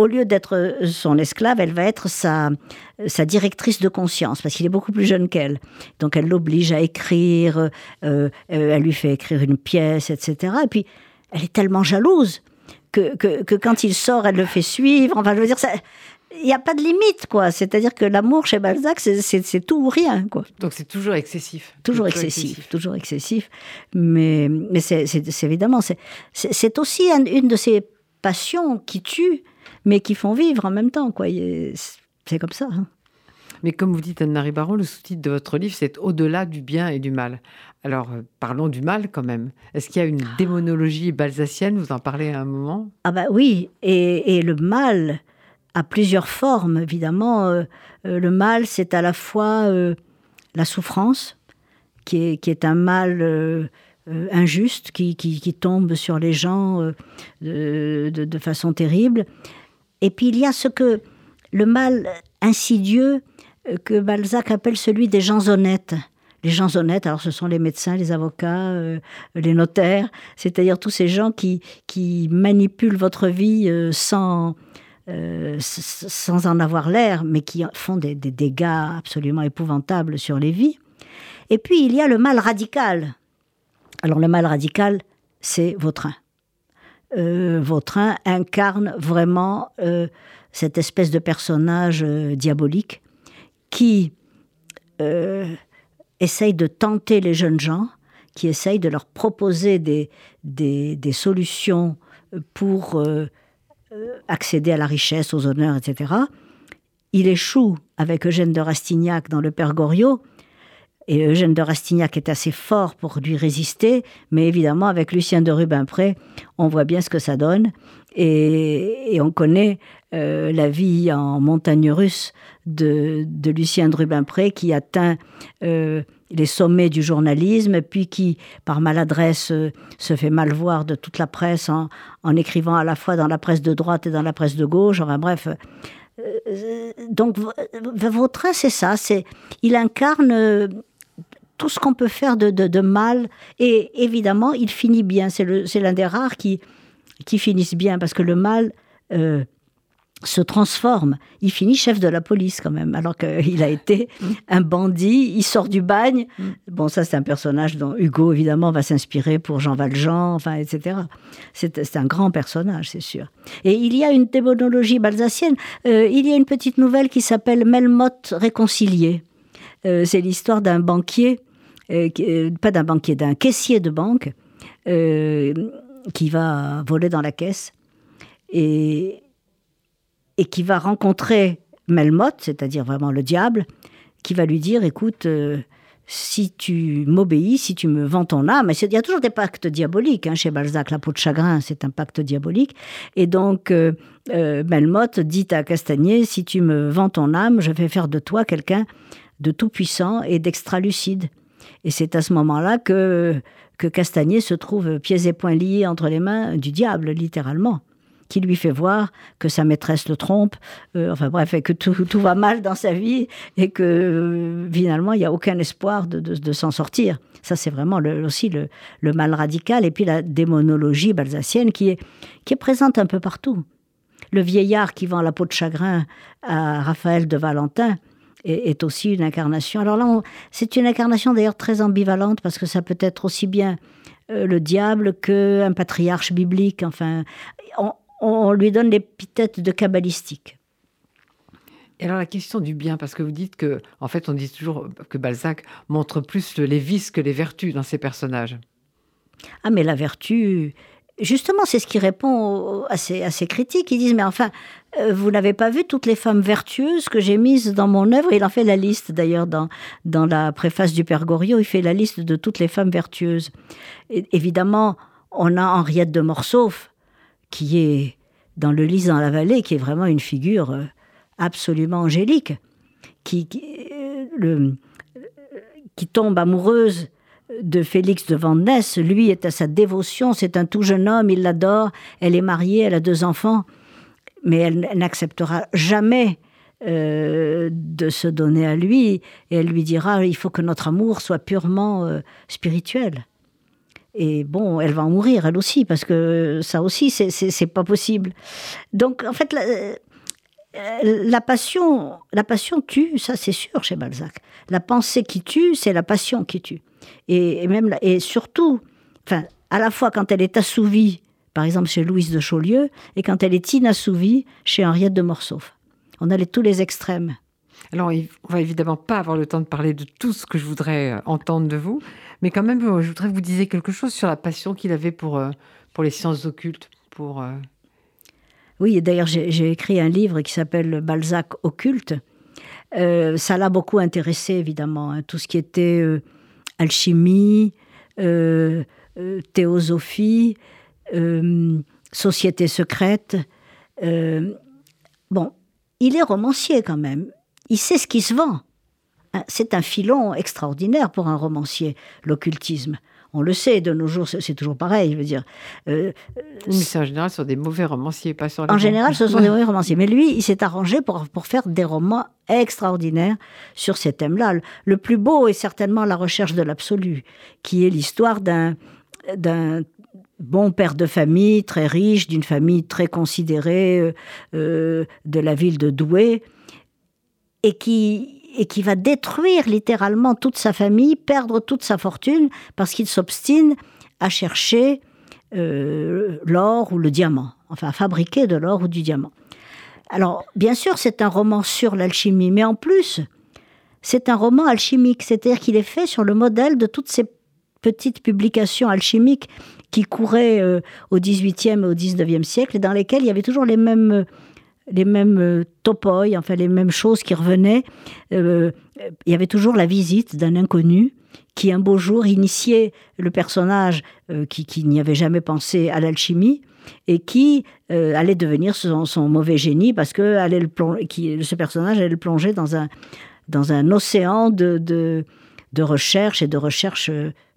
au lieu d'être son esclave, elle va être sa, sa directrice de conscience, parce qu'il est beaucoup plus jeune qu'elle. Donc elle l'oblige à écrire, euh, euh, elle lui fait écrire une pièce, etc. Et puis, elle est tellement jalouse que, que, quand il sort, elle le fait suivre. Enfin, je veux dire, il n'y a pas de limite, quoi. C'est-à-dire que l'amour chez Balzac, c'est tout ou rien, quoi. Donc c'est toujours excessif. Toujours, excessif, toujours excessif. Mais, mais c'est évidemment, c'est aussi une de ces passions qui tue mais qui font vivre en même temps. quoi. C'est comme ça. Hein. Mais comme vous dites, Anne-Marie Baron, le sous-titre de votre livre, c'est Au-delà du bien et du mal. Alors, euh, parlons du mal quand même. Est-ce qu'il y a une démonologie balsacienne? Vous en parlez à un moment? Ah bah oui, et, le mal a plusieurs formes, évidemment. Euh, euh, le mal, c'est à la fois la souffrance, qui est, qui est un mal injuste, qui, qui, tombe sur les gens de, de, façon terrible, et puis il y a ce que le mal insidieux euh, que Balzac appelle celui des gens honnêtes. Les gens honnêtes, alors ce sont les médecins, les avocats, euh, les notaires, c'est-à-dire tous ces gens qui, qui manipulent votre vie euh, sans, sans en avoir l'air, mais qui font des, dégâts absolument épouvantables sur les vies. Et puis il y a le mal radical. Alors le mal radical, c'est Vautrin. Euh, Vautrin incarne vraiment euh, cette espèce de personnage diabolique qui essaye de tenter les jeunes gens, qui essaye de leur proposer des, des, solutions pour accéder à la richesse, aux honneurs, etc. Il échoue avec Eugène de Rastignac dans Le Père Goriot, et Eugène de Rastignac est assez fort pour lui résister, mais évidemment, avec Lucien de Rubempré, on voit bien ce que ça donne. Et, on connaît euh, la vie en montagne russe de, Lucien de Rubempré qui atteint euh, les sommets du journalisme, puis qui, par maladresse, euh, se fait mal voir de toute la presse en, écrivant à la fois dans la presse de droite et dans la presse de gauche. Enfin bref. donc Vautrin, c'est ça. C'est, il incarne tout ce qu'on peut faire de, mal. Et évidemment, il finit bien. C'est l'un des rares qui, qui finissent bien, parce que le mal euh, se transforme. Il finit chef de la police quand même, alors qu'il a été un bandit. Il sort du bagne. Bon, ça, c'est un personnage dont Hugo, évidemment, va s'inspirer pour Jean Valjean, enfin, etc. C'est un grand personnage, c'est sûr. Et il y a une démonologie balsacienne. Euh, il y a une petite nouvelle qui s'appelle Melmoth réconcilié. Euh, c'est l'histoire d'un banquier pas d'un banquier, d'un caissier de banque euh, qui va voler dans la caisse et, qui va rencontrer Melmoth, c'est-à-dire vraiment le diable, qui va lui dire, écoute, si tu m'obéis, si tu me vends ton âme, il y a toujours des pactes diaboliques hein, chez Balzac, la peau de chagrin, c'est un pacte diabolique. Et donc, Melmoth dit à Castagnier, si tu me vends ton âme, je vais faire de toi quelqu'un de tout puissant et d'extra lucide. Et c'est à ce moment-là que, que Castagnier se trouve pieds et poings liés entre les mains du diable, littéralement, qui lui fait voir que sa maîtresse le trompe, euh, enfin bref, et que tout, va mal dans sa vie et que euh, finalement il n'y a aucun espoir de, s'en sortir. Ça, c'est vraiment aussi le, le, mal radical. Et puis la démonologie balsacienne qui est, qui est présente un peu partout. Le vieillard qui vend la peau de chagrin à Raphaël de Valentin, est, aussi une incarnation. Alors là, c'est une incarnation d'ailleurs très ambivalente parce que ça peut être aussi bien euh, le diable qu'un patriarche biblique. Enfin, on, lui donne l'épithète de kabbalistique. Et alors la question du bien, parce que vous dites que, en fait, on dit toujours que Balzac montre plus les vices que les vertus dans ses personnages. Ah, mais la vertu, justement, c'est ce qui répond à ces, critiques. Ils disent, mais enfin, euh, vous n'avez pas vu toutes les femmes vertueuses que j'ai mises dans mon œuvre? Il en fait la liste d'ailleurs dans, la préface du Père Goriot, il fait la liste de toutes les femmes vertueuses. évidemment, on a Henriette de Morsauf, qui est dans Le Lys dans la vallée, qui est vraiment une figure euh, absolument angélique, qui, euh, tombe amoureuse de Félix de Vandenesse. Lui est à sa dévotion, c'est un tout jeune homme, il l'adore, elle est mariée, elle a deux enfants mais elle, n'acceptera jamais euh, de se donner à lui et elle lui dira il faut que notre amour soit purement euh, spirituel. Et bon, elle va en mourir elle aussi parce que ça aussi c'est pas possible. Donc en fait la, la passion la passion tue, ça c'est sûr chez Balzac. La pensée qui tue, c'est la passion qui tue. Et, et même et surtout, enfin à la fois quand elle est assouvie par exemple chez Louise de Chaulieu, et quand elle est inassouvie chez Henriette de Morsauf. On a les, tous les extrêmes. Alors, on va évidemment pas avoir le temps de parler de tout ce que je voudrais euh, entendre de vous, mais quand même, euh, je voudrais que vous disiez quelque chose sur la passion qu'il avait pour, euh, pour les sciences occultes. Pour, Oui, d'ailleurs, j'ai écrit un livre qui s'appelle Balzac occulte. ça l'a beaucoup intéressé, évidemment, hein, tout ce qui était alchimie, théosophie, euh, Société secrète. Euh, bon, il est romancier quand même. Il sait ce qui se vend. Hein, c'est un filon extraordinaire pour un romancier, l'occultisme. On le sait, de nos jours, c'est toujours pareil, je veux dire. Euh, mais en général sur des mauvais romanciers, pas sur les En général, ce sont des mauvais romanciers. Mais lui, il s'est arrangé pour, pour faire des romans extraordinaires sur ces thèmes-là. Le plus beau est certainement La recherche de l'absolu, qui est l'histoire d'un d'un bon père de famille, très riche, d'une famille très considérée euh, euh, de la ville de Douai, et qui, et qui va détruire littéralement toute sa famille, perdre toute sa fortune, parce qu'il s'obstine à chercher euh, l'or ou le diamant, enfin à fabriquer de l'or ou du diamant. Alors, bien sûr, c'est un roman sur l'alchimie, mais en plus, c'est un roman alchimique, c'est-à-dire qu'il est fait sur le modèle de toutes ces petites publications alchimiques qui couraient euh, au XVIIIe et au XIXe siècle, dans lesquelles il y avait toujours les mêmes, les mêmes euh, topoi, enfin les mêmes choses qui revenaient. Euh, il y avait toujours la visite d'un inconnu qui un beau jour initiait le personnage qui n'y avait jamais pensé à l'alchimie et qui allait devenir son, son, mauvais génie parce que allait le qui, ce personnage allait le plonger dans un, dans un océan de, de, de recherche et de recherche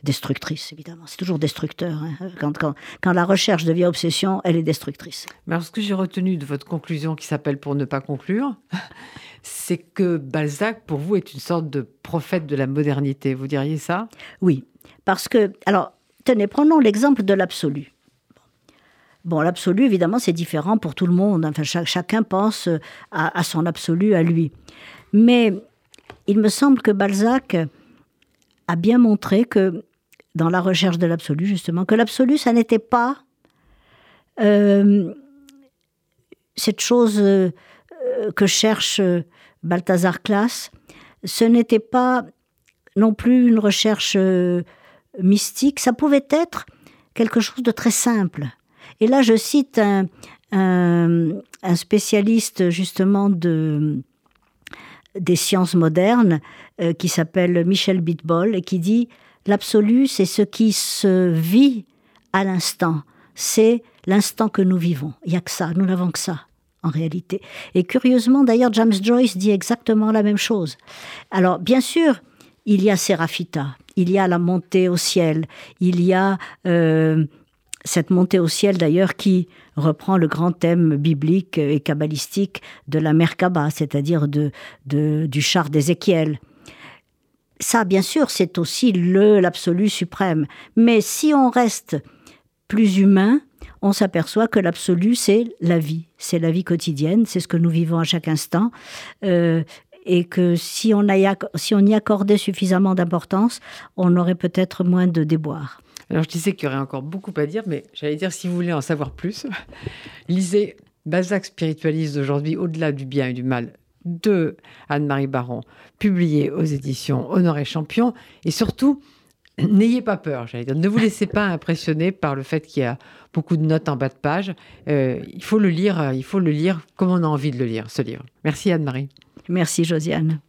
destructrice, évidemment. C'est toujours destructeur. Hein. Quand, quand, quand, la recherche devient obsession, elle est destructrice. Mais alors, ce que j'ai retenu de votre conclusion qui s'appelle Pour ne pas conclure, c'est que Balzac, pour vous, est une sorte de prophète de la modernité. Vous diriez ça? Oui. Parce que, alors, tenez, prenons l'exemple de l'absolu. Bon, l'absolu, évidemment, c'est différent pour tout le monde. Enfin, chacun pense à, à son absolu, à lui. Mais il me semble que Balzac a bien montré que dans la recherche de l'absolu, justement, que l'absolu, ça n'était pas euh, cette chose euh, que cherche Balthazar Class, ce n'était pas non plus une recherche euh, mystique, ça pouvait être quelque chose de très simple. Et là, je cite un, spécialiste justement de, des sciences modernes qui s'appelle Michel Bitbol et qui dit L'absolu, c'est ce qui se vit à l'instant. C'est l'instant que nous vivons. Il n'y a que ça. Nous n'avons que ça, en réalité. Et curieusement, d'ailleurs, James Joyce dit exactement la même chose. Alors, bien sûr, il y a Séraphita, il y a la montée au ciel, il y a euh, cette montée au ciel d'ailleurs qui reprend le grand thème biblique et kabbalistique de la Merkaba, c'est-à-dire du char d'Ézéchiel ça, bien sûr, c'est aussi le l'absolu suprême. Mais si on reste plus humain, on s'aperçoit que l'absolu, c'est la vie, c'est la vie quotidienne, c'est ce que nous vivons à chaque instant. Euh, et que si on, si on y accordait suffisamment d'importance, on aurait peut-être moins de déboires. Alors je disais qu'il y aurait encore beaucoup à dire, mais j'allais dire, si vous voulez en savoir plus, lisez Balzac spiritualiste d'aujourd'hui, au-delà du bien et du mal, de Anne-Marie Baron, publié aux éditions Honoré Champion. Et surtout, n'ayez pas peur, j'allais dire. Ne vous laissez pas impressionner par le fait qu'il y a beaucoup de notes en bas de page. Euh, il faut le lire, il faut le lire comme on a envie de le lire, ce livre. Merci Anne-Marie. Merci Josiane.